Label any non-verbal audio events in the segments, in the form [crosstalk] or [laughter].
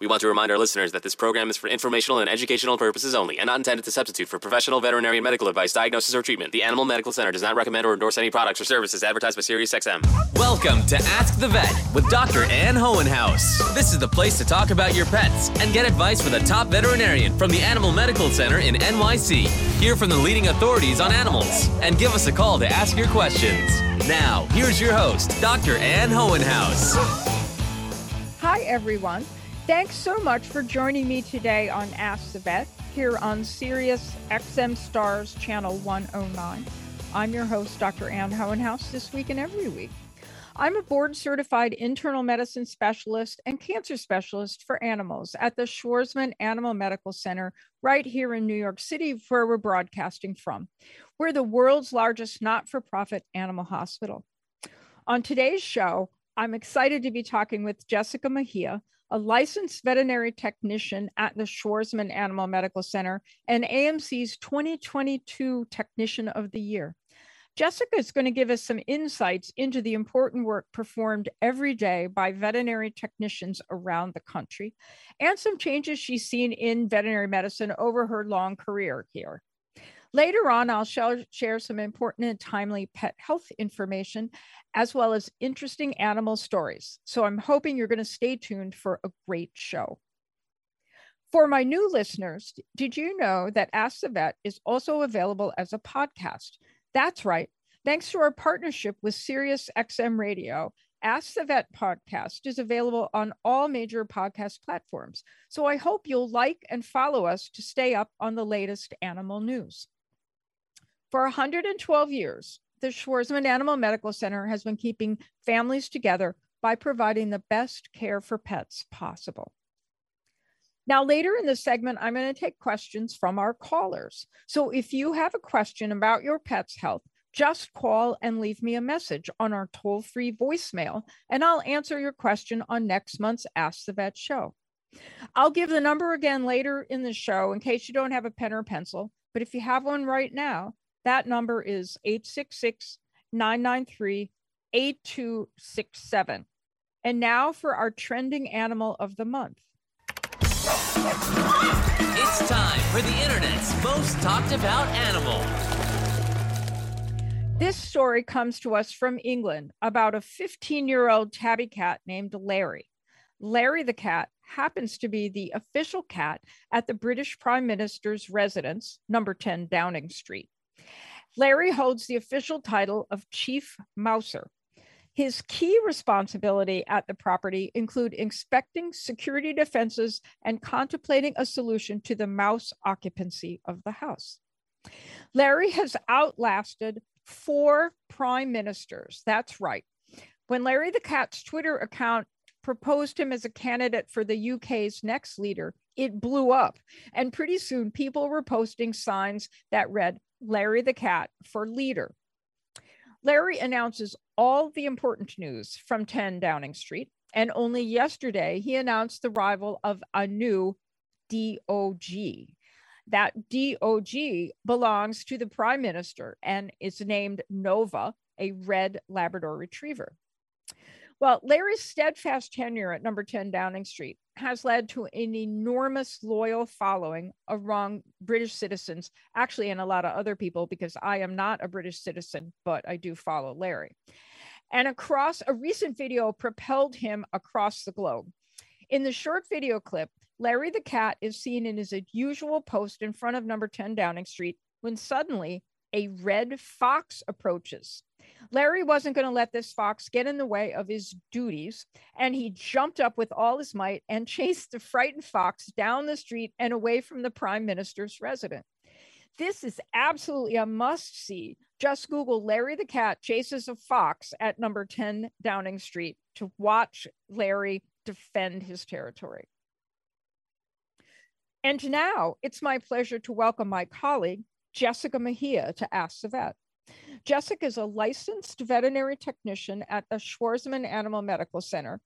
We want to remind our listeners that this program is for informational and educational purposes only and not intended to substitute for professional veterinary medical advice, diagnosis, or treatment. The Animal Medical Center does not recommend or endorse any products or services advertised by SiriusXM. Welcome to Ask the Vet with Dr. Ann Hohenhaus. This is the place to talk about your pets and get advice with a top veterinarian from the Animal Medical Center in NYC. Hear from the leading authorities on animals and give us a call to ask your questions. Now, here's your host, Dr. Ann Hohenhaus. Hi, everyone. Thanks so much for joining me today on Ask the Vet here on Sirius XM Stars Channel 109. I'm your host, Dr. Ann Hohenhaus, this week and every week. I'm a board certified internal medicine specialist and cancer specialist for animals at the Schwarzman Animal Medical Center right here in New York City, where we're broadcasting from. We're the world's largest not for profit animal hospital. On today's show, I'm excited to be talking with Jessica Mejia, a licensed veterinary technician at the Schwarzman Animal Medical Center and AMC's 2022 Technician of the Year. Jessica is going to give us some insights into the important work performed every day by veterinary technicians around the country and some changes she's seen in veterinary medicine over her long career here. Later on, I'll share some important and timely pet health information, as well as interesting animal stories. So I'm hoping you're going to stay tuned for a great show. For my new listeners, did you know that Ask the Vet is also available as a podcast? That's right. Thanks to our partnership with Sirius XM Radio, Ask the Vet podcast is available on all major podcast platforms. So I hope you'll like and follow us to stay up on the latest animal news. For 112 years, the Schwarzman Animal Medical Center has been keeping families together by providing the best care for pets possible. Now, later in the segment, I'm going to take questions from our callers. So if you have a question about your pet's health, just call and leave me a message on our toll free voicemail, and I'll answer your question on next month's Ask the Vet show. I'll give the number again later in the show in case you don't have a pen or pencil, but if you have one right now, that number is 866 993 8267. And now for our trending animal of the month. It's time for the internet's most talked about animal. This story comes to us from England about a 15 year old tabby cat named Larry. Larry the cat happens to be the official cat at the British Prime Minister's residence, number 10 Downing Street. Larry holds the official title of Chief Mouser. His key responsibility at the property include inspecting security defenses and contemplating a solution to the mouse occupancy of the house. Larry has outlasted four prime ministers. That's right. When Larry the Cat's Twitter account proposed him as a candidate for the UK's next leader, it blew up. And pretty soon, people were posting signs that read, Larry the Cat for leader. Larry announces all the important news from 10 Downing Street. And only yesterday, he announced the arrival of a new DOG. That DOG belongs to the prime minister and is named Nova, a red Labrador retriever. Well, Larry's steadfast tenure at number 10 Downing Street has led to an enormous loyal following among British citizens, actually, and a lot of other people, because I am not a British citizen, but I do follow Larry. And across a recent video propelled him across the globe. In the short video clip, Larry the cat is seen in his usual post in front of number 10 Downing Street when suddenly a red fox approaches. Larry wasn't going to let this fox get in the way of his duties, and he jumped up with all his might and [laughs] chased the frightened fox down the street and away from the prime minister's residence. This is absolutely a must see. Just Google Larry the cat chases a fox at number 10 Downing Street to watch Larry defend his territory. And now it's my pleasure to welcome my colleague, Jessica Mejia, to Ask the Vet. Jessica is a licensed veterinary technician at the Schwarzman Animal Medical Center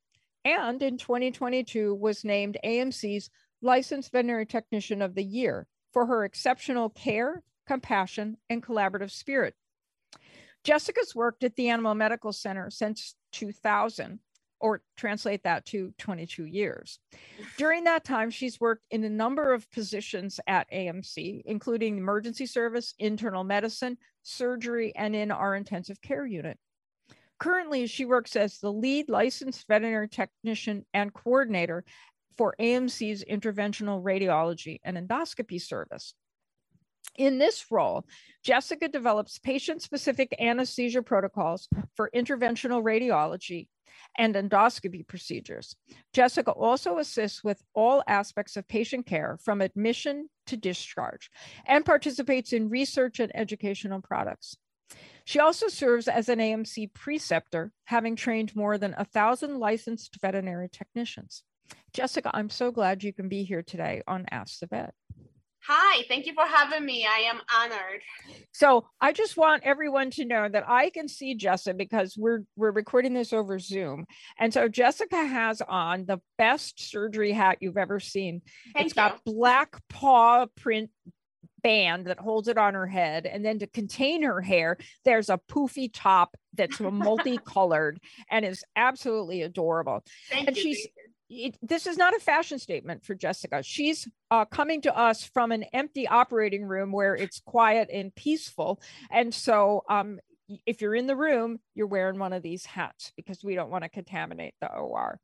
and in 2022 was named AMC's Licensed Veterinary Technician of the Year for her exceptional care, compassion, and collaborative spirit. Jessica's worked at the Animal Medical Center since 2000 or translate that to 22 years. During that time, she's worked in a number of positions at AMC, including emergency service, internal medicine, surgery, and in our intensive care unit. Currently, she works as the lead licensed veterinary technician and coordinator for AMC's interventional radiology and endoscopy service. In this role, Jessica develops patient specific anesthesia protocols for interventional radiology and endoscopy procedures. Jessica also assists with all aspects of patient care from admission to discharge and participates in research and educational products. She also serves as an AMC preceptor, having trained more than a thousand licensed veterinary technicians. Jessica, I'm so glad you can be here today on Ask the Vet. Hi, thank you for having me. I am honored. So I just want everyone to know that I can see Jessica because we're we're recording this over Zoom. And so Jessica has on the best surgery hat you've ever seen. Thank it's got black paw print band that holds it on her head. And then to contain her hair, there's a poofy top that's [laughs] multicolored and is absolutely adorable. Thank and you. she's- thank you. It, this is not a fashion statement for Jessica. She's uh, coming to us from an empty operating room where it's quiet and peaceful. And so, um, if you're in the room, you're wearing one of these hats because we don't want to contaminate the OR.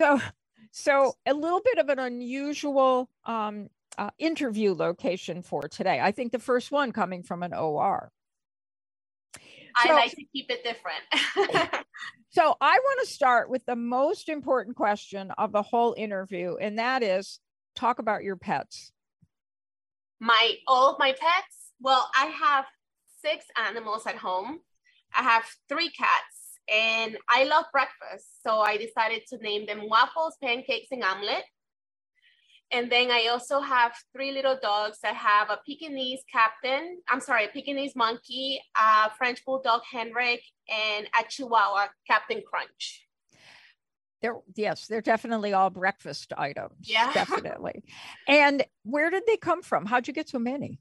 So, so a little bit of an unusual um, uh, interview location for today. I think the first one coming from an OR. I So- like to keep it different. [laughs] So I want to start with the most important question of the whole interview, and that is talk about your pets. my all of my pets. Well, I have six animals at home. I have three cats, and I love breakfast, so I decided to name them waffles, pancakes, and omelet. And then I also have three little dogs. I have a Pekingese captain, I'm sorry, a Pekingese monkey, a French bulldog Henrik, and a Chihuahua Captain Crunch. They're yes, they're definitely all breakfast items. Yeah. [laughs] definitely. And where did they come from? How'd you get so many?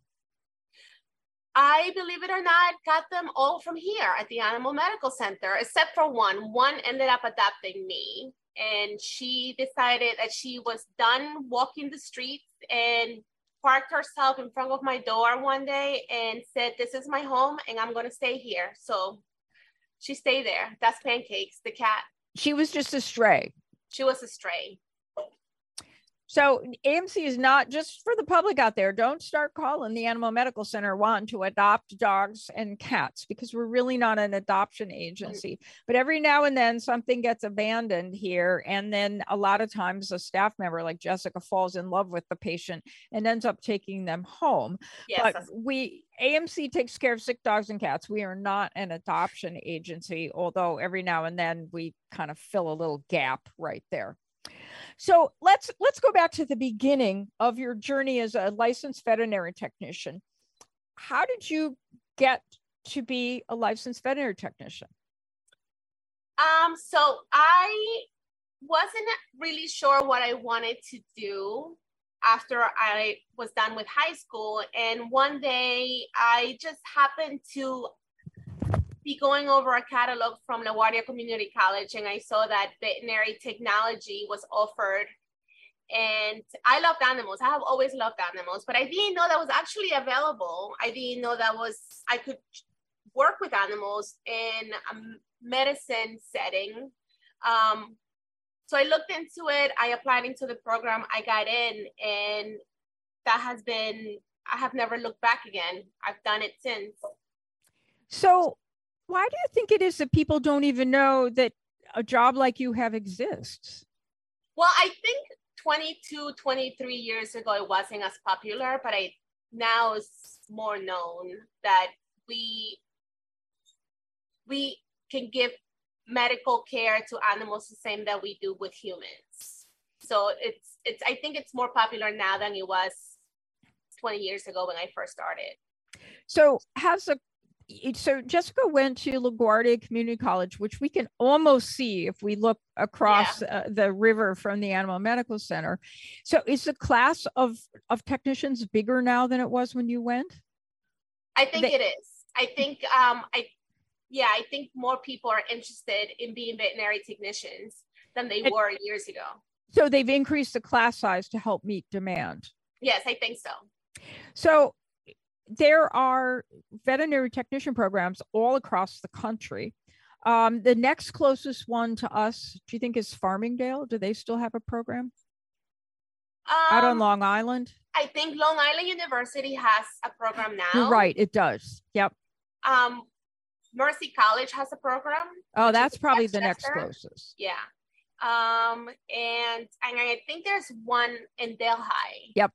I believe it or not, got them all from here at the Animal Medical Center, except for one. One ended up adopting me, and she decided that she was done walking the streets and parked herself in front of my door one day and said, This is my home and I'm going to stay here. So she stayed there. That's Pancakes, the cat. She was just a stray. She was a stray. So AMC is not just for the public out there. Don't start calling the Animal Medical Center one to adopt dogs and cats because we're really not an adoption agency. But every now and then something gets abandoned here. And then a lot of times a staff member like Jessica falls in love with the patient and ends up taking them home. Yes. but we AMC takes care of sick dogs and cats. We are not an adoption agency, although every now and then we kind of fill a little gap right there. So let's let's go back to the beginning of your journey as a licensed veterinary technician. How did you get to be a licensed veterinary technician? Um, so I wasn't really sure what I wanted to do after I was done with high school. And one day I just happened to be going over a catalog from LaGuardia Community College and I saw that veterinary technology was offered. And I loved animals. I have always loved animals, but I didn't know that was actually available. I didn't know that was I could work with animals in a medicine setting. Um, so I looked into it. I applied into the program. I got in, and that has been. I have never looked back again. I've done it since. So why do you think it is that people don't even know that a job like you have exists? Well, I think 22, 23 years ago it wasn't as popular, but I now it's more known that we we can give medical care to animals the same that we do with humans. So it's it's I think it's more popular now than it was 20 years ago when I first started. So has a it- so Jessica went to LaGuardia Community College, which we can almost see if we look across uh, the river from the Animal Medical Center. So is the class of of technicians bigger now than it was when you went? I think They- it is. I think um I yeah, I think more people are interested in being veterinary technicians than they and, were years ago. So they've increased the class size to help meet demand. Yes, I think so. So there are veterinary technician programs all across the country. Um, the next closest one to us, do you think is Farmingdale? Do they still have a program? Um, Out on um, Long Island? I think Long Island University has a program now. You're right, it does. Yep. Um, Mercy College has a program. Oh, that's probably the next closest. Yeah. Um, and, and I think there's one in Delhi. Yep.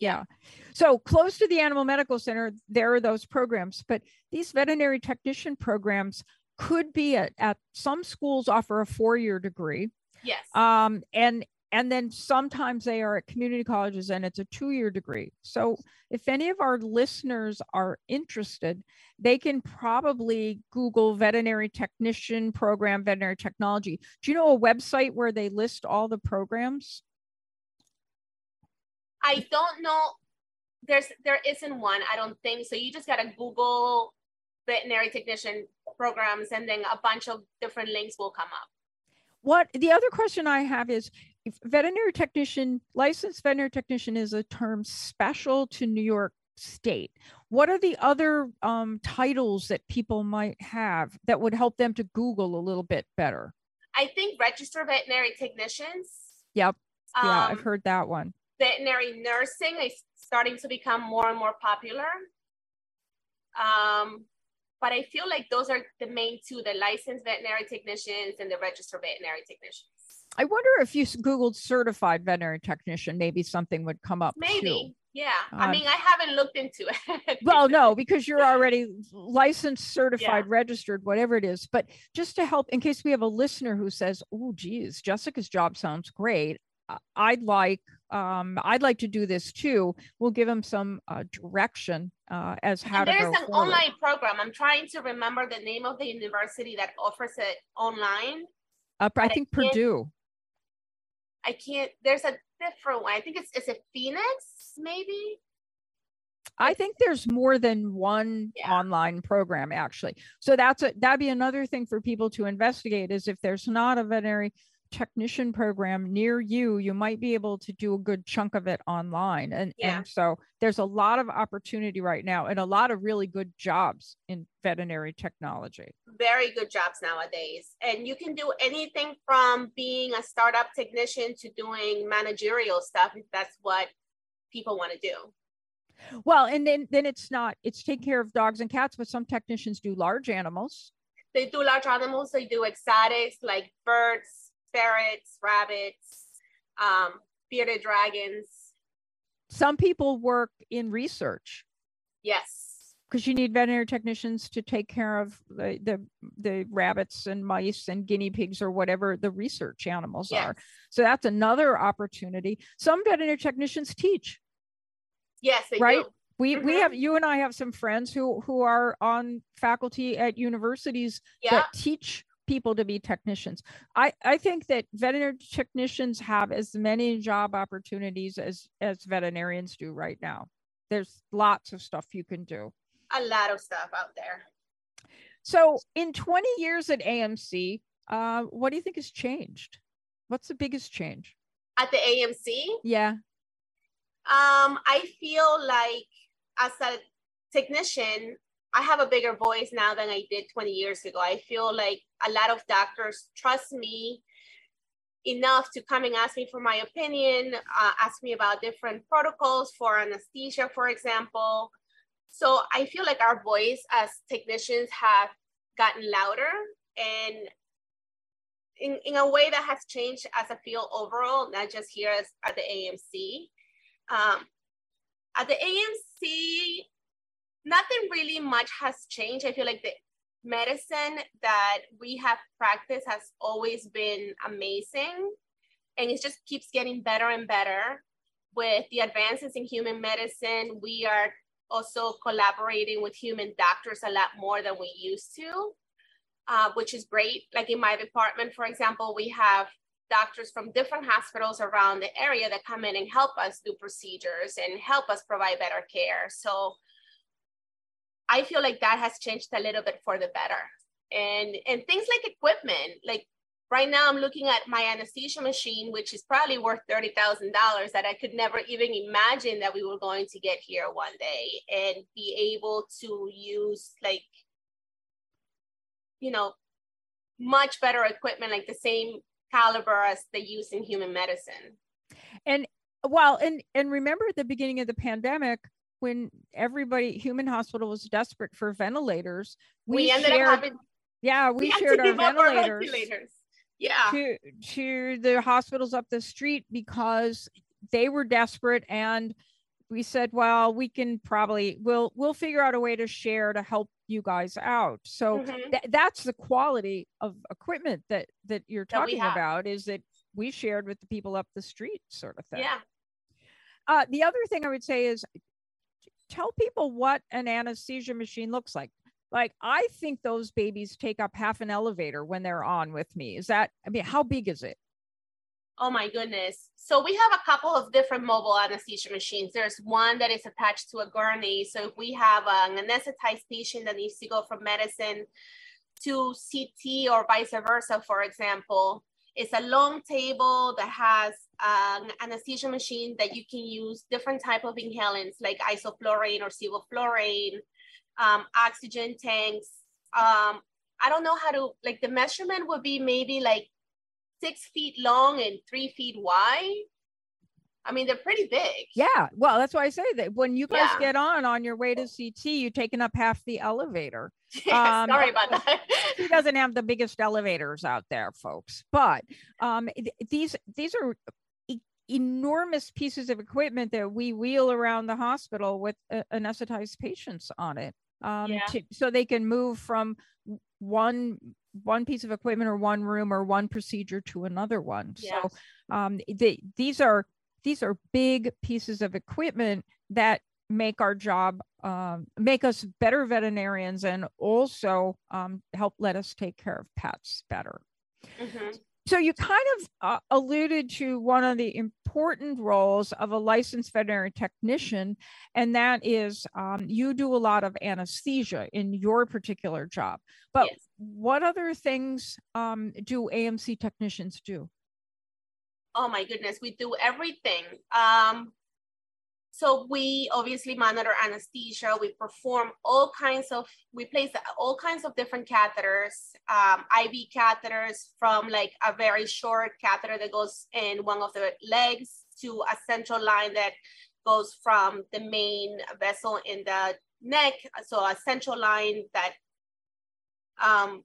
Yeah. So close to the Animal Medical Center, there are those programs, but these veterinary technician programs could be at, at some schools offer a four-year degree. Yes. Um, and and then sometimes they are at community colleges and it's a two-year degree so if any of our listeners are interested they can probably google veterinary technician program veterinary technology do you know a website where they list all the programs i don't know there's there isn't one i don't think so you just got to google veterinary technician programs and then a bunch of different links will come up what the other question i have is if veterinary technician, licensed veterinary technician is a term special to New York State. What are the other um, titles that people might have that would help them to Google a little bit better? I think registered veterinary technicians. Yep. Yeah, um, I've heard that one. Veterinary nursing is starting to become more and more popular. Um, but I feel like those are the main two the licensed veterinary technicians and the registered veterinary technicians. I wonder if you Googled certified veterinary technician, maybe something would come up. Maybe. Too. Yeah. Um, I mean, I haven't looked into it. [laughs] well, no, because you're already licensed, certified, yeah. registered, whatever it is. But just to help, in case we have a listener who says, "Oh, geez, Jessica's job sounds great. I'd like, um, I'd like to do this too." We'll give them some uh, direction uh, as how and to. There's an forward. online program. I'm trying to remember the name of the university that offers it online. Uh, I think I Purdue. I can't. There's a different one. I think it's is it Phoenix maybe. I think there's more than one yeah. online program actually. So that's a that'd be another thing for people to investigate is if there's not a veterinary technician program near you, you might be able to do a good chunk of it online. And, yeah. and so there's a lot of opportunity right now and a lot of really good jobs in veterinary technology. Very good jobs nowadays. And you can do anything from being a startup technician to doing managerial stuff if that's what people want to do. Well, and then then it's not it's take care of dogs and cats, but some technicians do large animals. They do large animals, they do exotics like birds, ferrets, rabbits, um, bearded dragons. Some people work in research. Yes. Because you need veterinary technicians to take care of the, the, the rabbits and mice and guinea pigs or whatever the research animals yes. are. So that's another opportunity. Some veterinary technicians teach. Yes, right. Do. We, mm-hmm. we have you and I have some friends who who are on faculty at universities yeah. that teach people to be technicians. I, I think that veterinary technicians have as many job opportunities as, as veterinarians do right now. There's lots of stuff you can do. A lot of stuff out there. So, in 20 years at AMC, uh, what do you think has changed? What's the biggest change? At the AMC? Yeah. Um, I feel like as a technician, I have a bigger voice now than I did 20 years ago. I feel like a lot of doctors trust me enough to come and ask me for my opinion, uh, ask me about different protocols for anesthesia, for example. So I feel like our voice as technicians have gotten louder and in, in a way that has changed as a field overall, not just here as, at the AMC. Um, at the AMC, nothing really much has changed. I feel like the medicine that we have practiced has always been amazing and it just keeps getting better and better. With the advances in human medicine, we are also collaborating with human doctors a lot more than we used to, uh, which is great. Like in my department, for example, we have doctors from different hospitals around the area that come in and help us do procedures and help us provide better care. So I feel like that has changed a little bit for the better. and and things like equipment like right now i'm looking at my anesthesia machine which is probably worth $30000 that i could never even imagine that we were going to get here one day and be able to use like you know much better equipment like the same caliber as they use in human medicine and well and and remember at the beginning of the pandemic when everybody human hospital was desperate for ventilators we, we ended shared, up having yeah we, we shared our ventilators, our ventilators yeah. to to the hospitals up the street because they were desperate and we said well we can probably we'll we'll figure out a way to share to help you guys out. So mm-hmm. th- that's the quality of equipment that that you're talking that about is that we shared with the people up the street sort of thing. Yeah. Uh, the other thing i would say is tell people what an anesthesia machine looks like. Like i think those babies take up half an elevator when they're on with me. Is that i mean how big is it? Oh my goodness. So we have a couple of different mobile anesthesia machines. There's one that is attached to a gurney. So if we have an anesthetized patient that needs to go from medicine to ct or vice versa for example it's a long table that has an anesthesia machine that you can use different type of inhalants like isoflurane or sevoflurane um, oxygen tanks. Um, I don't know how to like the measurement would be maybe like six feet long and three feet wide. I mean, they're pretty big. Yeah. Well, that's why I say that when you guys yeah. get on on your way to CT, you're taking up half the elevator. [laughs] Yeah, um, sorry about [laughs] that. he doesn't have the biggest elevators out there, folks. But um, these these are enormous pieces of equipment that we wheel around the hospital with uh, anesthetized patients on it um, yeah. to, so they can move from one one piece of equipment or one room or one procedure to another one yes. so um, they, these are these are big pieces of equipment that make our job um, make us better veterinarians and also um, help let us take care of pets better mm-hmm. So you kind of uh, alluded to one of the important roles of a licensed veterinary technician, and that is um, you do a lot of anesthesia in your particular job. But yes. what other things um, do AMC technicians do? Oh my goodness, we do everything. Um, so we obviously monitor anesthesia. We perform all kinds of, we place all kinds of different catheters, um, IV catheters from like a very short catheter that goes in one of the legs to a central line that goes from the main vessel in the neck. So a central line that, um,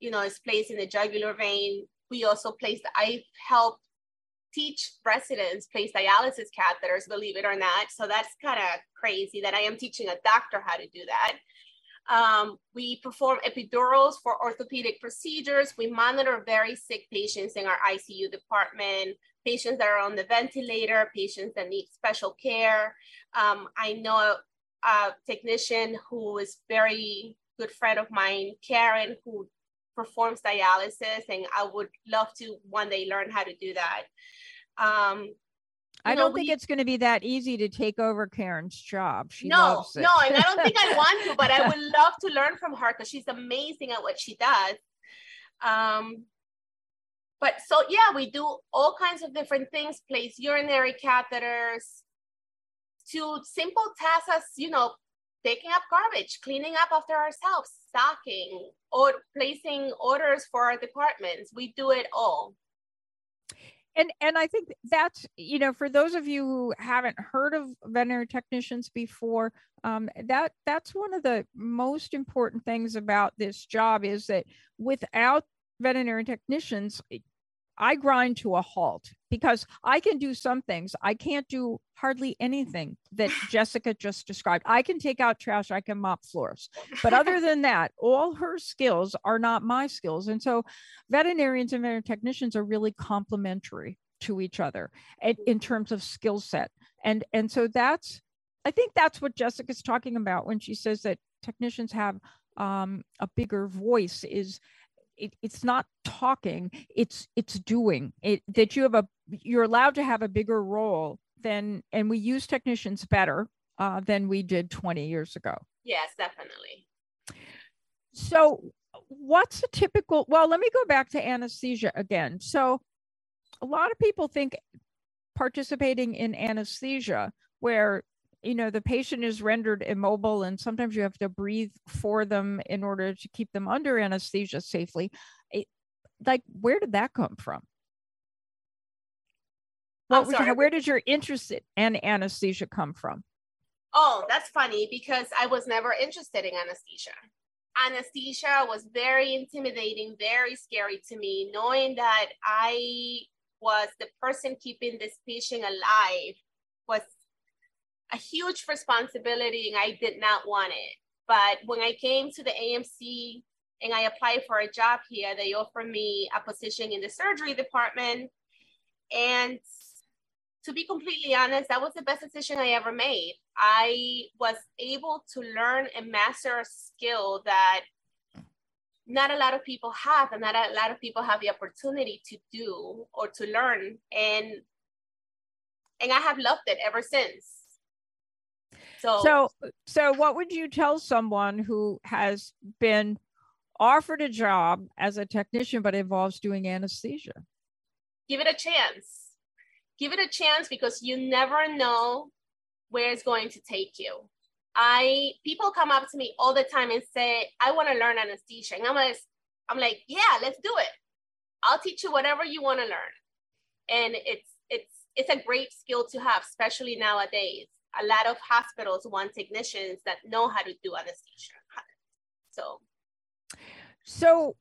you know, is placed in the jugular vein. We also place the, I help teach residents place dialysis catheters, believe it or not. So that's kind of crazy that I am teaching a doctor how to do that. Um, we perform epidurals for orthopedic procedures. We monitor very sick patients in our ICU department, patients that are on the ventilator, patients that need special care. Um, I know a, a technician who is very good friend of mine, Karen, who performs dialysis, and I would love to one day learn how to do that. Um, I don't think it's going to be that easy to take over Karen's job. She no, no, and I don't think I want to, but I [laughs] would love to learn from her because she's amazing at what she does. Um, but so yeah, we do all kinds of different things: place urinary catheters, to simple tasks as you know, picking up garbage, cleaning up after ourselves, stocking, or placing orders for our departments. We do it all and and i think that's you know for those of you who haven't heard of veterinary technicians before um, that that's one of the most important things about this job is that without veterinary technicians I grind to a halt because I can do some things. I can't do hardly anything that [laughs] Jessica just described. I can take out trash, I can mop floors. But other [laughs] than that, all her skills are not my skills. And so veterinarians and veterinary technicians are really complementary to each other in, in terms of skill set. And and so that's I think that's what Jessica's talking about when she says that technicians have um, a bigger voice is it, it's not talking it's it's doing it that you have a you're allowed to have a bigger role than and we use technicians better uh, than we did 20 years ago yes definitely so what's a typical? Well, let me go back to anesthesia again. So, a lot of people think participating in anesthesia, where you know the patient is rendered immobile and sometimes you have to breathe for them in order to keep them under anesthesia safely. It, like where did that come from? What you, where did your interest in anesthesia come from? Oh that's funny because i was never interested in anesthesia. Anesthesia was very intimidating very scary to me knowing that i was the person keeping this patient alive was a huge responsibility and I did not want it. But when I came to the AMC and I applied for a job here, they offered me a position in the surgery department. And to be completely honest, that was the best decision I ever made. I was able to learn and master a skill that not a lot of people have, and not a lot of people have the opportunity to do or to learn. And and I have loved it ever since. So, so, so what would you tell someone who has been offered a job as a technician but involves doing anesthesia? Give it a chance. Give it a chance because you never know where it's going to take you. I people come up to me all the time and say, "I want to learn anesthesia," and I'm like, "I'm like, yeah, let's do it. I'll teach you whatever you want to learn." And it's it's it's a great skill to have, especially nowadays a lot of hospitals want technicians that know how to do anesthesia. So, so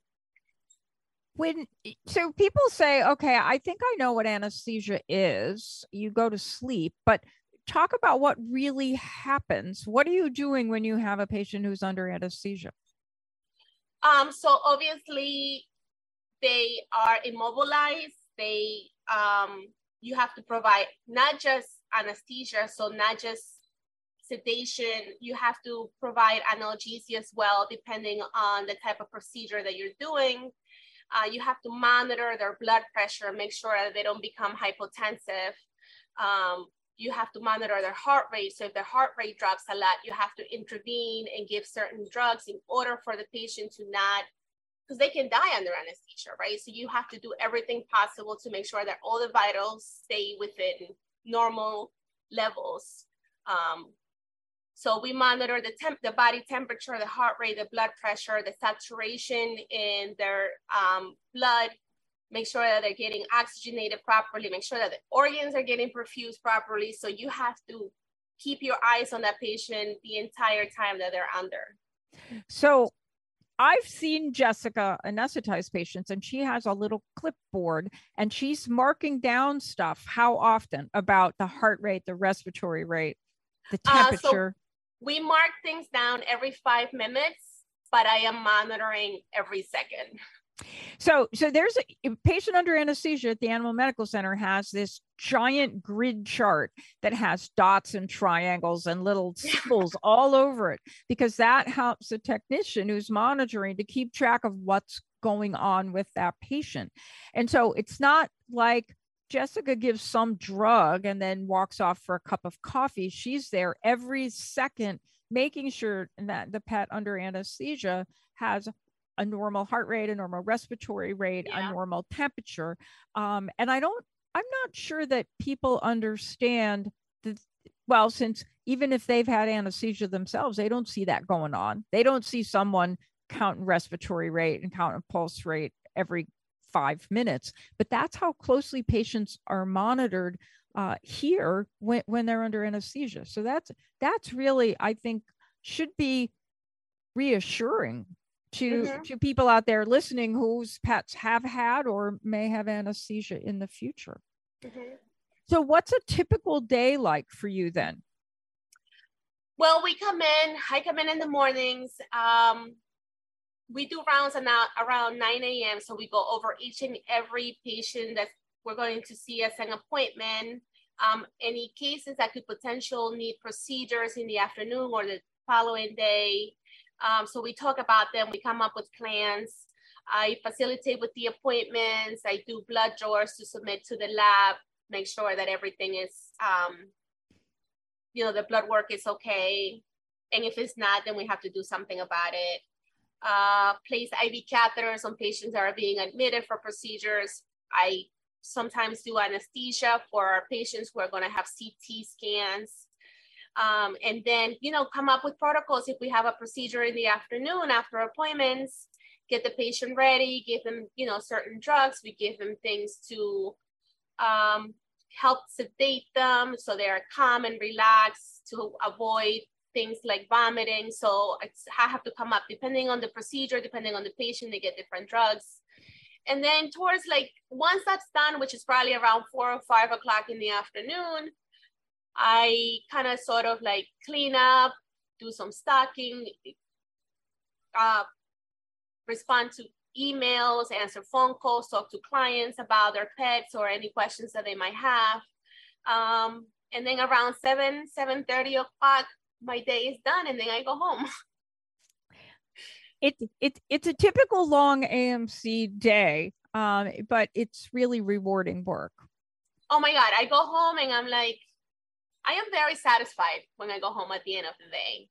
when so people say, okay, I think I know what anesthesia is. You go to sleep, but talk about what really happens. What are you doing when you have a patient who's under anesthesia? Um, so obviously they are immobilized. They um, you have to provide not just anesthesia, so not just sedation, you have to provide analgesia as well, depending on the type of procedure that you're doing. Uh, you have to monitor their blood pressure, make sure that they don't become hypotensive. Um, you have to monitor their heart rate. So if their heart rate drops a lot, you have to intervene and give certain drugs in order for the patient to not, because they can die under anesthesia, right? So you have to do everything possible to make sure that all the vitals stay within normal levels. Um, so we monitor the temp, the body temperature, the heart rate, the blood pressure, the saturation in their um, blood, make sure that they're getting oxygenated properly, make sure that the organs are getting perfused properly. So you have to keep your eyes on that patient the entire time that they're under. So I've seen Jessica anesthetize patients, and she has a little clipboard and she's marking down stuff. How often about the heart rate, the respiratory rate, the temperature? Uh, so we mark things down every five minutes, but I am monitoring every second. So, so there's a, a patient under anesthesia at the Animal Medical Center has this giant grid chart that has dots and triangles and little [laughs] symbols all over it because that helps the technician who's monitoring to keep track of what's going on with that patient. And so it's not like Jessica gives some drug and then walks off for a cup of coffee. She's there every second making sure that the pet under anesthesia has a normal heart rate, a normal respiratory rate, yeah. a normal temperature. Um, and I don't, I'm not sure that people understand that, well, since even if they've had anesthesia themselves, they don't see that going on. They don't see someone counting respiratory rate and counting pulse rate every five minutes. But that's how closely patients are monitored uh, here when, when they're under anesthesia. So that's that's really, I think, should be reassuring to mm-hmm. to people out there listening whose pets have had or may have anesthesia in the future. Mm-hmm. So, what's a typical day like for you then? Well, we come in. I come in in the mornings. Um, we do rounds around 9 a.m. So we go over each and every patient that we're going to see as an appointment. Um, any cases that could potential need procedures in the afternoon or the following day. Um, so we talk about them, we come up with plans. I facilitate with the appointments. I do blood draws to submit to the lab, make sure that everything is, um, you know, the blood work is okay. And if it's not, then we have to do something about it. uh, place IV catheters on patients that are being admitted for procedures. I sometimes do anesthesia for patients who are going to have CT scans. Um, and then, you know, come up with protocols if we have a procedure in the afternoon after appointments, get the patient ready, give them, you know, certain drugs. We give them things to um, help sedate them so they are calm and relaxed to avoid things like vomiting. So I have to come up depending on the procedure, depending on the patient, they get different drugs. And then towards like once that's done, which is probably around four or five o'clock in the afternoon, I kind of sort of like clean up, do some stocking, uh, respond to emails, answer phone calls, talk to clients about their pets or any questions that they might have. Um, and then around 7, 7 30 o'clock, my day is done and then I go home. [laughs] It, it, it's a typical long AMC day, um, but it's really rewarding work. Oh my God. I go home and I'm like, I am very satisfied when I go home at the end of the day.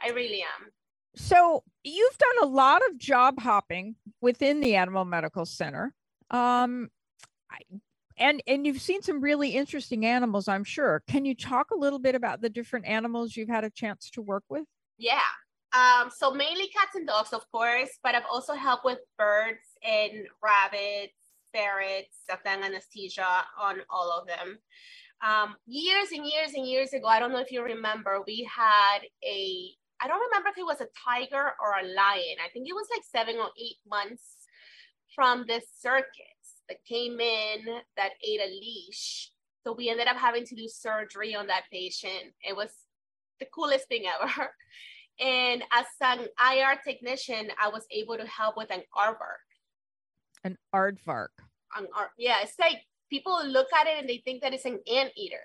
I really am. So you've done a lot of job hopping within the Animal Medical Center. Um, and and you've seen some really interesting animals, I'm sure. Can you talk a little bit about the different animals you've had a chance to work with? Yeah. Um, so mainly cats and dogs, of course, but I've also helped with birds and rabbits, ferrets. I've done anesthesia on all of them. Um, years and years and years ago, I don't know if you remember, we had a, I don't remember if it was a tiger or a lion. I think it was like seven or eight months from this circus that came in that ate a leash. So we ended up having to do surgery on that patient. It was the coolest thing ever. [laughs] And as an IR technician, I was able to help with an aardvark. An aardvark. An ar- yeah, it's like people look at it and they think that it's an anteater.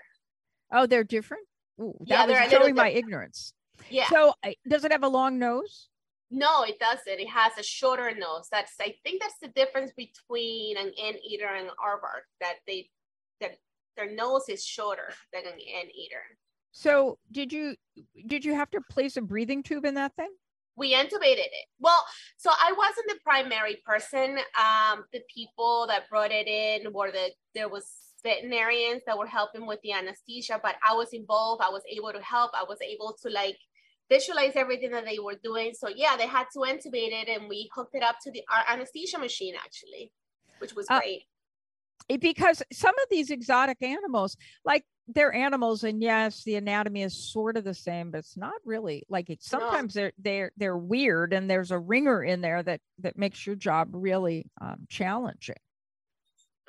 Oh, they're different. Ooh, that yeah, was showing my ignorance. Yeah. So, does it have a long nose? No, it doesn't. It has a shorter nose. That's I think that's the difference between an anteater and an aardvark. That they that their nose is shorter than an anteater. So did you did you have to place a breathing tube in that thing? We intubated it. Well, so I wasn't the primary person. Um, the people that brought it in were the there was veterinarians that were helping with the anesthesia, but I was involved. I was able to help. I was able to like visualize everything that they were doing. So yeah, they had to intubate it, and we hooked it up to the our anesthesia machine actually, which was uh, great. Uh, because some of these exotic animals, like they're animals and yes the anatomy is sort of the same but it's not really like it sometimes no. they're they're they're weird and there's a ringer in there that that makes your job really um, challenging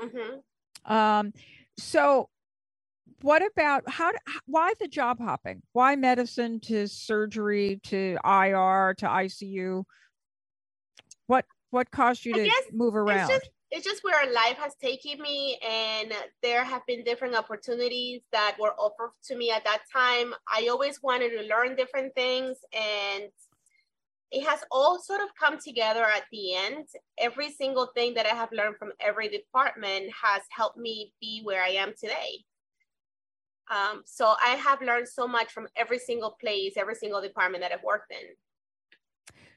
mm-hmm. um so what about how why the job hopping why medicine to surgery to ir to icu what what caused you to move around just, it's just where life has taken me and there have been different opportunities that were offered to me at that time. I always wanted to learn different things and it has all sort of come together at the end. Every single thing that i have learned from every department has helped me be where i am today. Um, so i have learned so much from every single place every single department that i've worked in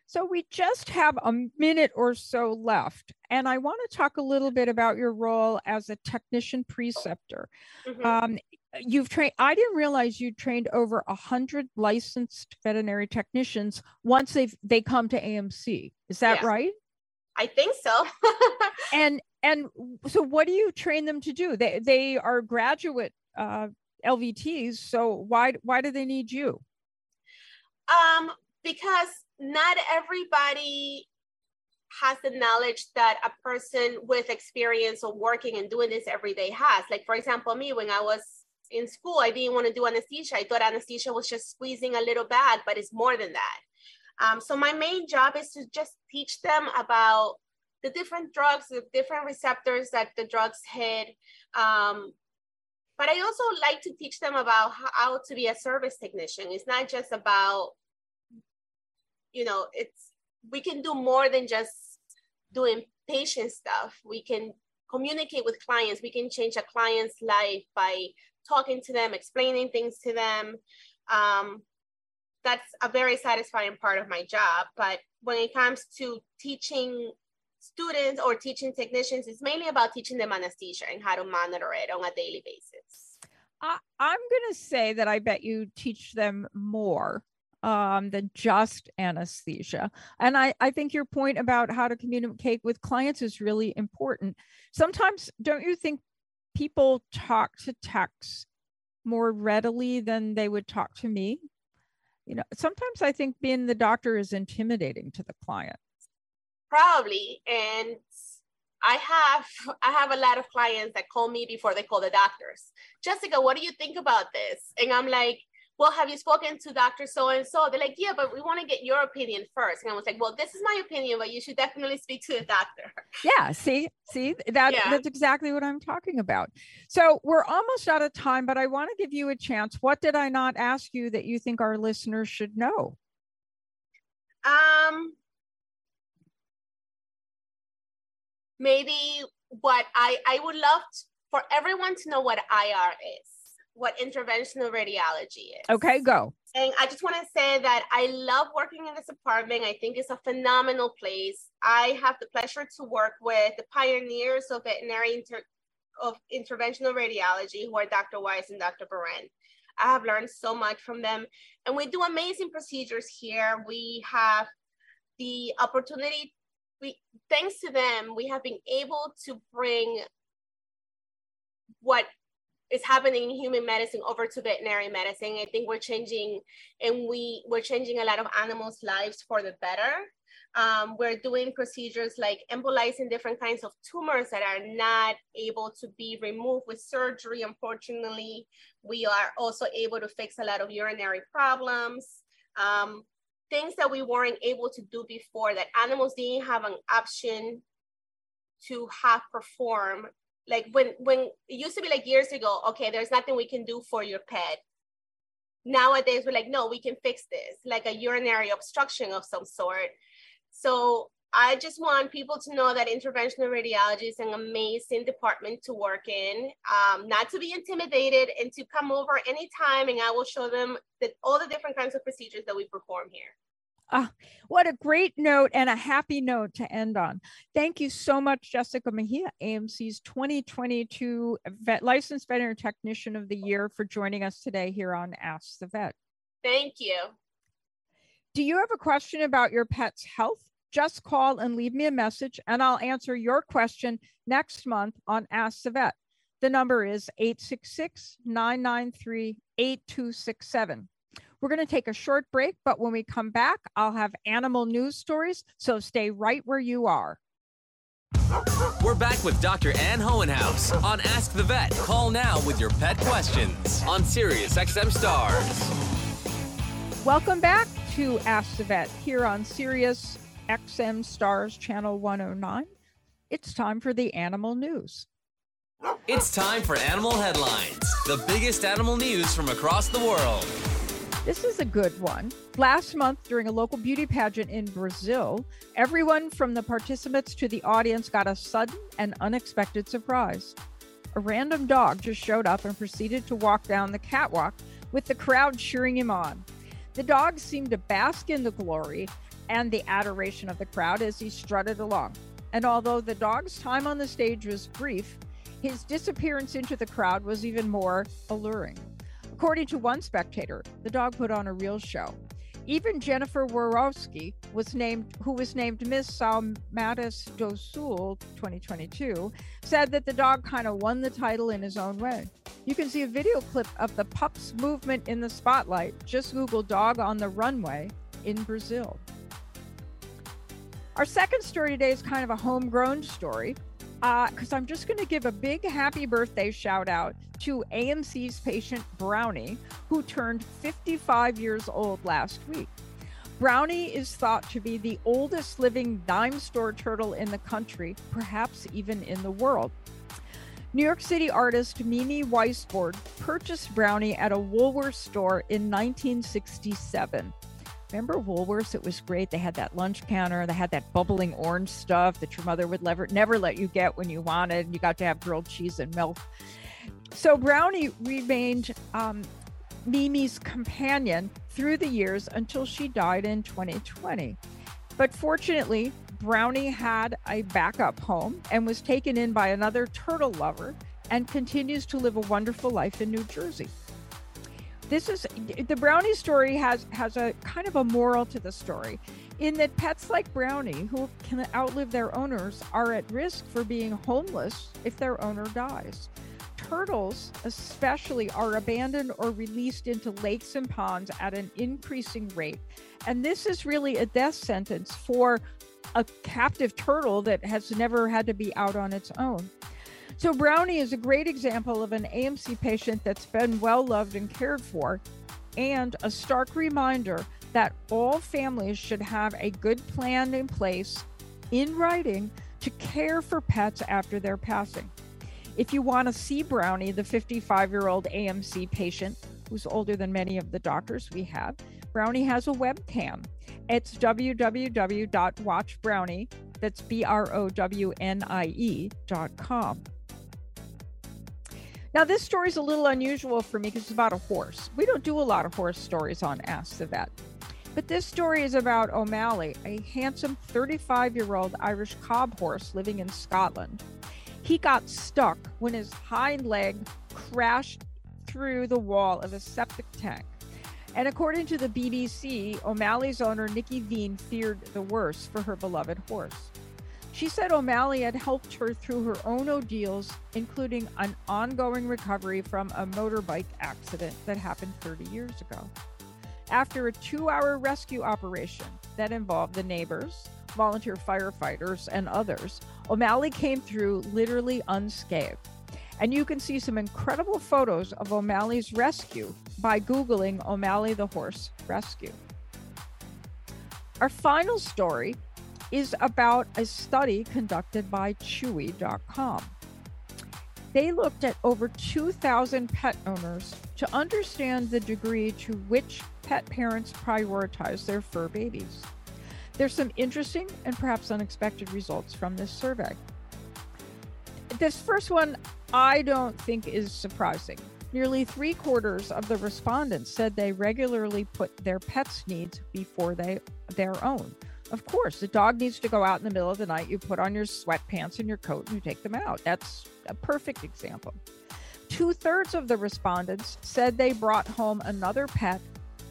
so we just have a minute or so left. And I want to talk a little bit about your role as a technician preceptor. Mm-hmm. Um, you've trained, I didn't realize you trained over a hundred licensed veterinary technicians once they've, they come to AMC. Is that yeah. right? I think so. [laughs] and, and so what do you train them to do? They, they are graduate uh, LVTs. So why, why do they need you? Um, because not everybody has the knowledge that a person with experience of working and doing this every day has. Like, for example, me, when I was in school, I didn't want to do anesthesia. I thought anesthesia was just squeezing a little bag, but it's more than that. Um, so, my main job is to just teach them about the different drugs, the different receptors that the drugs hit. Um, but I also like to teach them about how to be a service technician. It's not just about you know it's we can do more than just doing patient stuff we can communicate with clients we can change a client's life by talking to them explaining things to them um, that's a very satisfying part of my job. But when it comes to teaching students or teaching technicians, it's mainly about teaching them anesthesia and how to monitor it on a daily basis. I, I'm going to say that I bet you teach them more um, than just anesthesia. And I, I think your point about how to communicate with clients is really important. Sometimes, don't you think people talk to techs more readily than they would talk to me? You know, sometimes I think being the doctor is intimidating to the client. Probably. And I have I have a lot of clients that call me before they call the doctors. Jessica, what do you think about this? And I'm like, well, have you spoken to Dr. So and so? They're like, yeah, but we want to get your opinion first. And I was like, well, this is my opinion, but you should definitely speak to the doctor. Yeah, see, see, that yeah. that's exactly what I'm talking about. So we're almost out of time, but I want to give you a chance. What did I not ask you that you think our listeners should know? Um, maybe what I I would love for everyone to know what IR is what interventional radiology is. Okay, go. And I just want to say that I love working in this department. I think it's a phenomenal place. I have the pleasure to work with the pioneers of veterinary inter- of interventional radiology, who are Dr. Weisse and Dr. Berent. I have learned so much from them, and we do amazing procedures here. We have the opportunity. We thanks to them, we have been able to bring what is happening in human medicine over to veterinary medicine. I think we're changing, and we we're changing a lot of animals' lives for the better. Um, we're doing procedures like embolizing different kinds of tumors that are not able to be removed with surgery. Unfortunately, we are also able to fix a lot of urinary problems. Um, things that we weren't able to do before that animals didn't have an option to have perform like when when it used to be like years ago okay there's nothing we can do for your pet. Nowadays we're like no we can fix this like a urinary obstruction of some sort. So i just want people to know that interventional radiology is an amazing department to work in. Um, not to be intimidated and to come over anytime and i will show them that all the different kinds of procedures that we perform here Ah, what a great note and a happy note to end on. Thank you so much, Jessica Mejia, AMC's 2022 vet, Licensed Veterinary Technician of the Year, for joining us today here on Ask the Vet. Thank you. Do you have a question about your pet's health? Just call and leave me a message, and I'll answer your question next month on Ask the Vet. The number is 866 993 8267. We're going to take a short break, but when we come back, I'll have animal news stories. So stay right where you are. We're back with Dr. Ann Hohenhaus on Ask the Vet. Call now with your pet questions on Sirius XM Stars. Welcome back to Ask the Vet here on Sirius XM Stars Channel 109. It's time for the animal news. It's time for animal headlines, the biggest animal news from across the world. This is a good one. Last month, during a local beauty pageant in Brazil, everyone from the participants to the audience got a sudden and unexpected surprise. A random dog just showed up and proceeded to walk down the catwalk with the crowd cheering him on. The dog seemed to bask in the glory and the adoration of the crowd as he strutted along. And although the dog's time on the stage was brief, his disappearance into the crowd was even more alluring. According to one spectator, the dog put on a real show. Even Jennifer Warowski was named, who was named Miss São Mateus do Sul 2022, said that the dog kind of won the title in his own way. You can see a video clip of the pup's movement in the spotlight. Just Google dog on the runway in Brazil. Our second story today is kind of a homegrown story because uh, I'm just going to give a big happy birthday shout out to AMC's patient Brownie, who turned 55 years old last week. Brownie is thought to be the oldest living dime store turtle in the country, perhaps even in the world. New York City artist Mimi Weisbord purchased Brownie at a Woolworth store in 1967. Remember Woolworths? It was great. They had that lunch counter. They had that bubbling orange stuff that your mother would never, never let you get when you wanted. You got to have grilled cheese and milk. So Brownie remained um, Mimi's companion through the years until she died in 2020. But fortunately, Brownie had a backup home and was taken in by another turtle lover and continues to live a wonderful life in New Jersey. This is the Brownie story has has a kind of a moral to the story in that pets like Brownie who can outlive their owners are at risk for being homeless if their owner dies. Turtles, especially, are abandoned or released into lakes and ponds at an increasing rate. And this is really a death sentence for a captive turtle that has never had to be out on its own. So, Brownie is a great example of an AMC patient that's been well loved and cared for, and a stark reminder that all families should have a good plan in place in writing to care for pets after their passing. If you want to see Brownie, the 55 year old AMC patient who's older than many of the doctors we have, Brownie has a webcam. It's www.watchbrownie, that's B R O W N I E dot com. Now, this story is a little unusual for me because it's about a horse. We don't do a lot of horse stories on Ask the Vet. But this story is about O'Malley, a handsome 35 year old Irish cob horse living in Scotland. He got stuck when his hind leg crashed through the wall of a septic tank. And according to the BBC, O'Malley's owner, Nikki Veen, feared the worst for her beloved horse. She said O'Malley had helped her through her own ordeals, including an ongoing recovery from a motorbike accident that happened 30 years ago. After a two hour rescue operation that involved the neighbors, volunteer firefighters, and others, O'Malley came through literally unscathed. And you can see some incredible photos of O'Malley's rescue by Googling O'Malley the Horse Rescue. Our final story is about a study conducted by Chewy.com. They looked at over 2,000 pet owners to understand the degree to which pet parents prioritize their fur babies. There's some interesting and perhaps unexpected results from this survey. This first one, I don't think is surprising. Nearly three quarters of the respondents said they regularly put their pets' needs before they, their own. Of course, the dog needs to go out in the middle of the night. You put on your sweatpants and your coat and you take them out. That's a perfect example. Two thirds of the respondents said they brought home another pet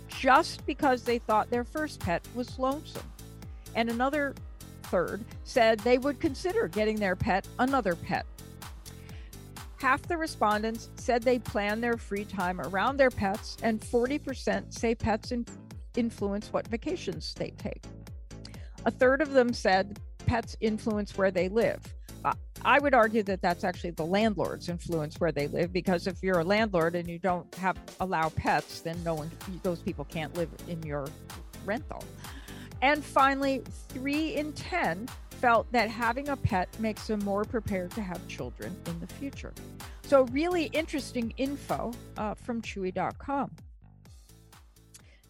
just because they thought their first pet was lonesome. And another third said they would consider getting their pet another pet. Half the respondents said they plan their free time around their pets, and 40% say pets influence what vacations they take. A third of them said pets influence where they live. I would argue that that's actually the landlord's influence where they live because if you're a landlord and you don't have allow pets, then no one those people can't live in your rental. And finally, 3 in 10 felt that having a pet makes them more prepared to have children in the future. So, really interesting info uh, from Chewy.com.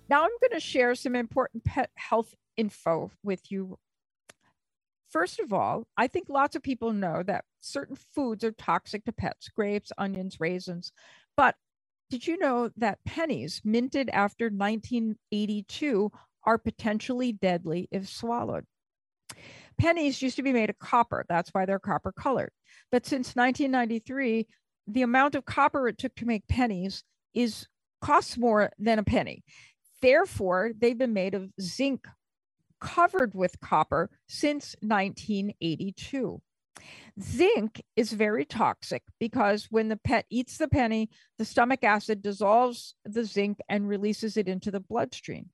Now, I'm going to share some important pet health info with you. First of all, I think lots of people know that certain foods are toxic to pets grapes, onions, raisins. But did you know that pennies minted after 1982 are potentially deadly if swallowed? Pennies used to be made of copper. That's why they're copper colored. But since 1993, the amount of copper it took to make pennies is costs more than a penny. Therefore, they've been made of zinc covered with copper since 1982. Zinc is very toxic because when the pet eats the penny, the stomach acid dissolves the zinc and releases it into the bloodstream.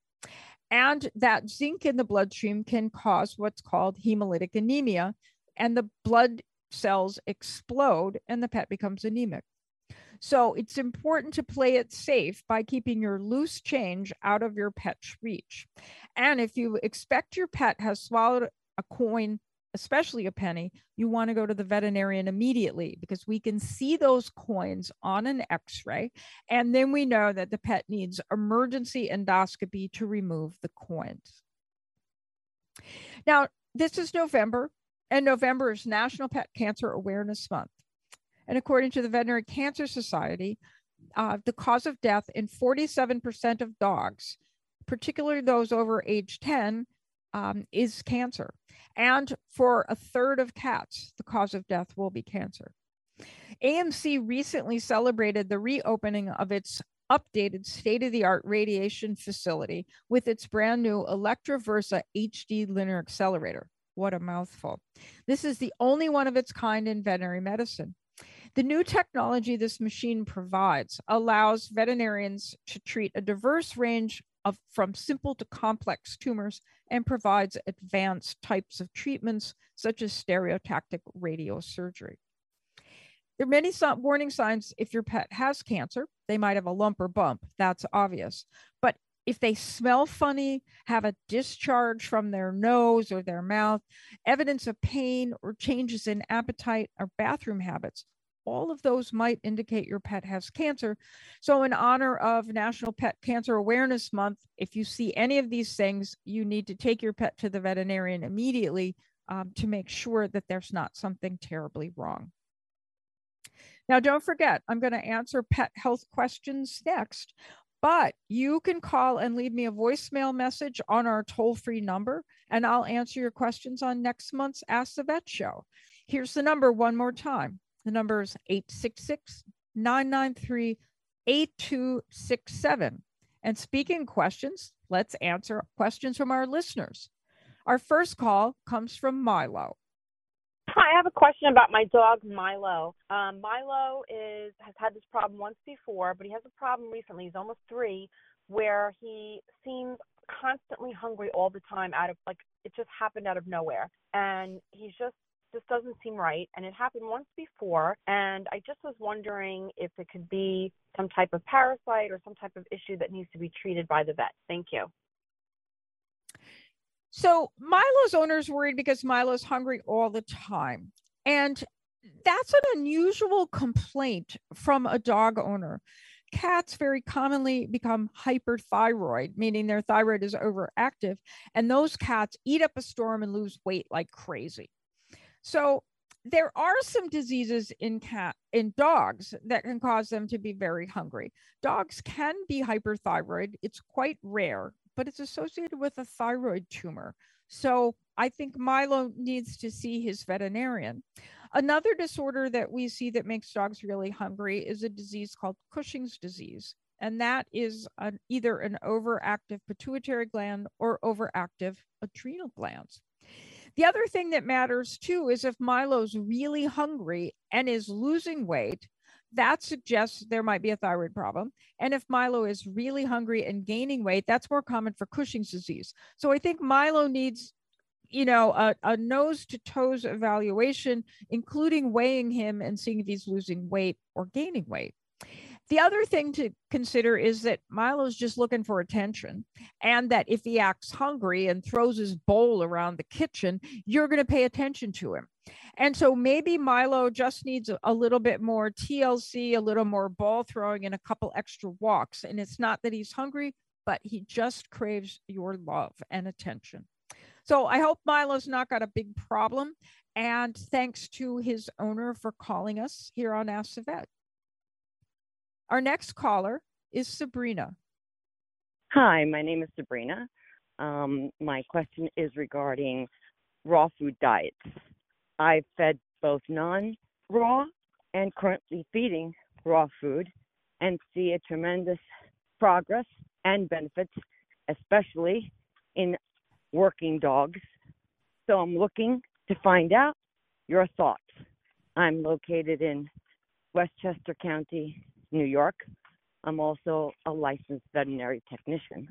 And that zinc in the bloodstream can cause what's called hemolytic anemia, and the blood cells explode and the pet becomes anemic. So it's important to play it safe by keeping your loose change out of your pet's reach. And if you expect your pet has swallowed a coin, especially a penny, you want to go to the veterinarian immediately because we can see those coins on an x ray. And then we know that the pet needs emergency endoscopy to remove the coins. Now, this is November, and November is National Pet Cancer Awareness Month. And according to the Veterinary Cancer Society, uh, the cause of death in 47% of dogs, particularly those over age 10, um, is cancer. And for a third of cats, the cause of death will be cancer. AMC recently celebrated the reopening of its updated state of the art radiation facility with its brand new Elekta Versa HD linear accelerator. What a mouthful. This is the only one of its kind in veterinary medicine. The new technology this machine provides allows veterinarians to treat a diverse range of from simple to complex tumors and provides advanced types of treatments such as stereotactic radiosurgery. There are many warning signs if your pet has cancer. They might have a lump or bump. That's obvious. But if they smell funny, have a discharge from their nose or their mouth, evidence of pain or changes in appetite or bathroom habits, all of those might indicate your pet has cancer. So, in honor of National Pet Cancer Awareness Month, if you see any of these things, you need to take your pet to the veterinarian immediately um, to make sure that there's not something terribly wrong. Now, don't forget, I'm going to answer pet health questions next, but you can call and leave me a voicemail message on our toll free number, and I'll answer your questions on next month's Ask the Vet show. Here's the number one more time the number is 866 993 8267. And speaking questions, let's answer questions from our listeners. Our first call comes from Milo. Hi, I have a question about my dog Milo. Um, Milo is has had this problem once before, but he has a problem recently. He's almost three, where he seems constantly hungry all the time. Out of like it just happened out of nowhere, and he's just just doesn't seem right. And it happened once before, and I just was wondering if it could be some type of parasite or some type of issue that needs to be treated by the vet. Thank you. So Milo's owner is worried because Milo's hungry all the time. And that's an unusual complaint from a dog owner. Cats very commonly become hyperthyroid, meaning their thyroid is overactive, and those cats eat up a storm and lose weight like crazy. So there are some diseases in cat in dogs that can cause them to be very hungry. Dogs can be hyperthyroid. It's quite rare, but it's associated with a thyroid tumor. So I think Milo needs to see his veterinarian. Another disorder that we see that makes dogs really hungry is a disease called Cushing's disease. And that is an, either an overactive pituitary gland or overactive adrenal glands. The other thing that matters too is if Milo's really hungry and is losing weight, that suggests there might be a thyroid problem. And if Milo is really hungry and gaining weight, that's more common for Cushing's disease. So I think Milo needs, you know, a, a nose to toes evaluation, including weighing him and seeing if he's losing weight or gaining weight. The other thing to consider is that Milo's just looking for attention, and that if he acts hungry and throws his bowl around the kitchen, you're going to pay attention to him. And so maybe Milo just needs a little bit more TLC, a little more ball throwing, and a couple extra walks. And it's not that he's hungry, but he just craves your love and attention. So I hope Milo's not got a big problem. And thanks to his owner for calling us here on Ask the Vet. Our next caller is Sabrina. Hi, my name is Sabrina. Um, my question is regarding raw food diets. I've fed both non raw and currently feeding raw food and see a tremendous progress and benefits, especially in working dogs. So I'm looking to find out your thoughts. I'm located in Westchester County, New York. I'm also a licensed veterinary technician.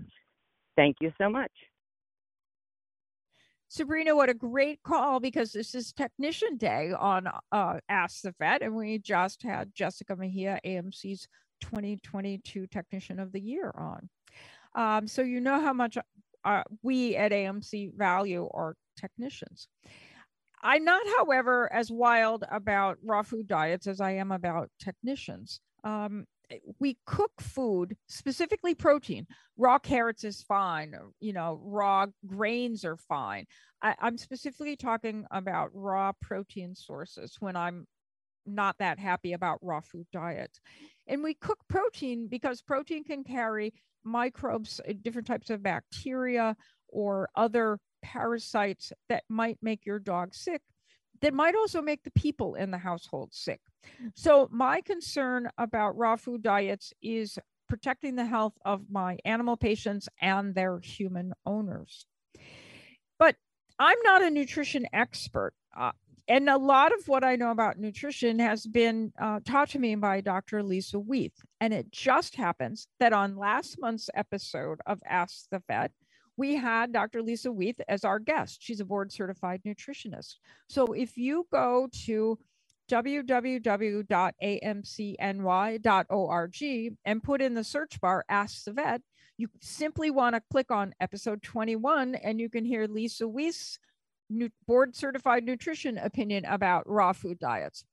Thank you so much. Sabrina, what a great call because this is Technician Day on uh, Ask the Vet, and we just had Jessica Mejia, AMC's 2022 Technician of the Year on. Um, so you know how much uh, we at AMC value our technicians. I'm not, however, as wild about raw food diets as I am about technicians um, we cook food specifically protein. Raw carrots is fine you know raw grains are fine. I, i'm specifically talking about raw protein sources when i'm not that happy about raw food diets. And we cook protein because protein can carry microbes, uh, different types of bacteria, or other parasites that might make your dog sick, that might also make the people in the household sick. So, my concern about raw food diets is protecting the health of my animal patients and their human owners. But I'm not a nutrition expert. Uh, and a lot of what I know about nutrition has been uh, taught to me by Dr. Lisa Weeth. And it just happens that on last month's episode of Ask the Vet, we had Dr. Lisa Weeth as our guest. She's a board certified nutritionist. So if you go to www.amcny.org and put in the search bar Ask the Vet, you simply want to click on episode 21 and you can hear Lisa Weeth's board certified nutrition opinion about raw food diets.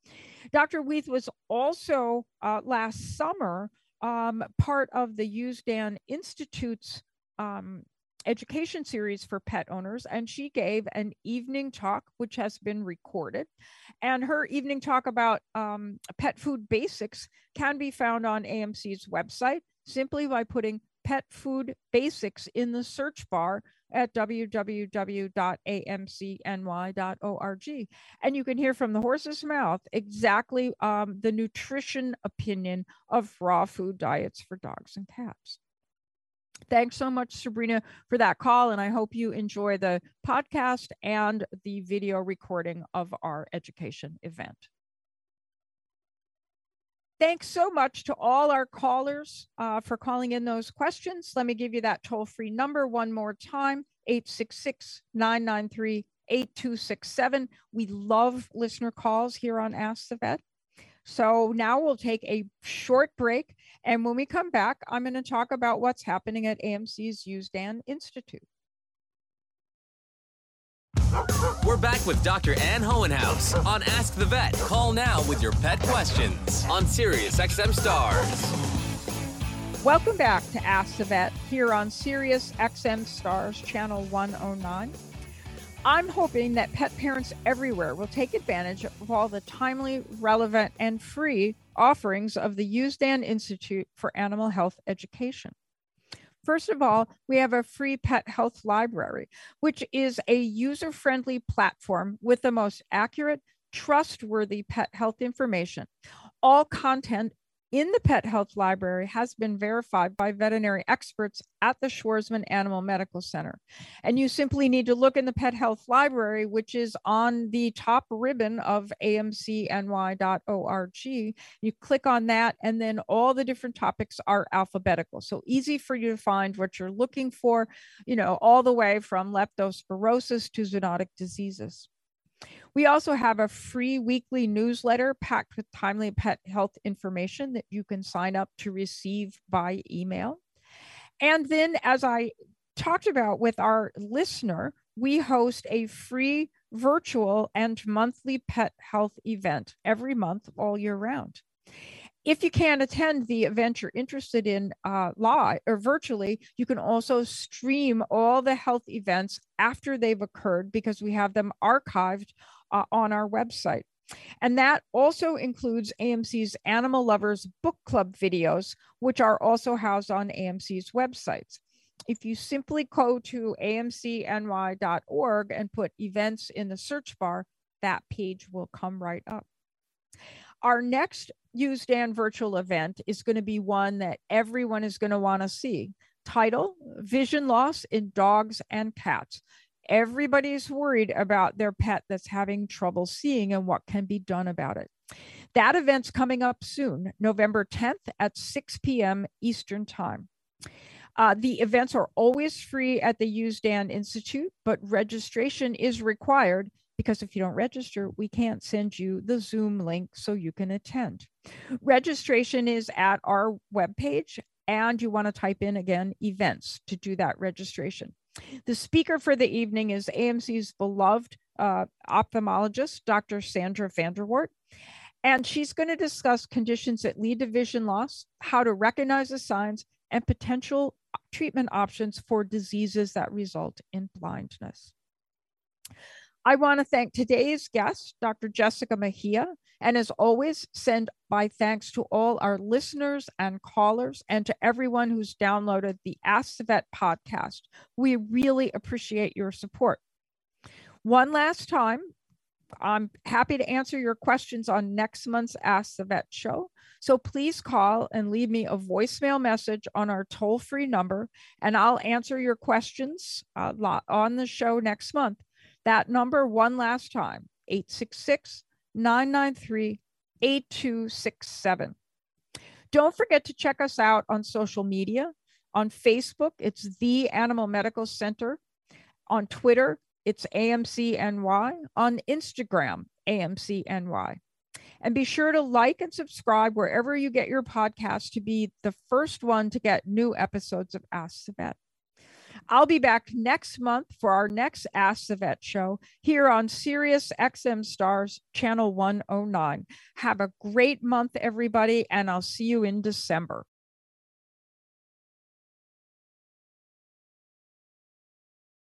Dr. Weeth was also uh, last summer um, part of the USDAN Institute's um, education series for pet owners, and she gave an evening talk, which has been recorded. And her evening talk about um, pet food basics can be found on AMC's website simply by putting pet food basics in the search bar at www.amcny.org. And you can hear from the horse's mouth exactly um, the nutrition opinion of raw food diets for dogs and cats. Thanks so much, Sabrina, for that call. And I hope you enjoy the podcast and the video recording of our education event. Thanks so much to all our callers uh, for calling in those questions. Let me give you that toll free number one more time 866 993 8267. We love listener calls here on Ask the Vet. So now we'll take a short break. And when we come back, I'm going to talk about what's happening at AMC's USDAN Institute. We're back with Dr. Ann Hohenhaus on Ask the Vet. Call now with your pet questions on Sirius XM Stars. Welcome back to Ask the Vet here on Sirius XM Stars, channel 109. I'm hoping that pet parents everywhere will take advantage of all the timely, relevant, and free offerings of the USDAN Institute for Animal Health Education. First of all, we have a free pet health library, which is a user friendly platform with the most accurate, trustworthy pet health information. All content in the Pet Health Library has been verified by veterinary experts at the Schwarzman Animal Medical Center. And you simply need to look in the Pet Health Library, which is on the top ribbon of amcny.org. You click on that, and then all the different topics are alphabetical. So easy for you to find what you're looking for, you know, all the way from leptospirosis to zoonotic diseases. We also have a free weekly newsletter packed with timely pet health information that you can sign up to receive by email. And then, as I talked about with our listener, we host a free virtual and monthly pet health event every month all year round. If you can't attend the event you're interested in uh, live or virtually, you can also stream all the health events after they've occurred because we have them archived uh, on our website. And that also includes AMC's Animal Lovers Book Club videos, which are also housed on AMC's websites. If you simply go to amcny.org and put events in the search bar, that page will come right up. Our next USDAN virtual event is going to be one that everyone is going to want to see. Title Vision Loss in Dogs and Cats everybody's worried about their pet that's having trouble seeing and what can be done about it. That event's coming up soon, November 10th at 6 p.m. Eastern Time. Uh, the events are always free at the USDAN Institute, but registration is required because if you don't register, we can't send you the Zoom link so you can attend. Registration is at our webpage, and you want to type in again events to do that registration. The speaker for the evening is AMC's beloved uh, ophthalmologist, Dr. Sandra van der Woerdt. And she's going to discuss conditions that lead to vision loss, how to recognize the signs, and potential treatment options for diseases that result in blindness. I want to thank today's guest, Dr. Jessica Mejia, and as always, send my thanks to all our listeners and callers and to everyone who's downloaded the Ask the Vet podcast. We really appreciate your support. One last time, I'm happy to answer your questions on next month's Ask the Vet show. So please call and leave me a voicemail message on our toll free number, and I'll answer your questions uh, on the show next month. That number, one last time 866 993 8267. Don't forget to check us out on social media. On Facebook, it's The Animal Medical Center. On Twitter, it's AMCNY. On Instagram, AMCNY. And be sure to like and subscribe wherever you get your podcast to be the first one to get new episodes of Ask the Vet. I'll be back next month for our next Ask the Vet show here on Sirius XM Stars Channel 109. Have a great month, everybody, and I'll see you in December.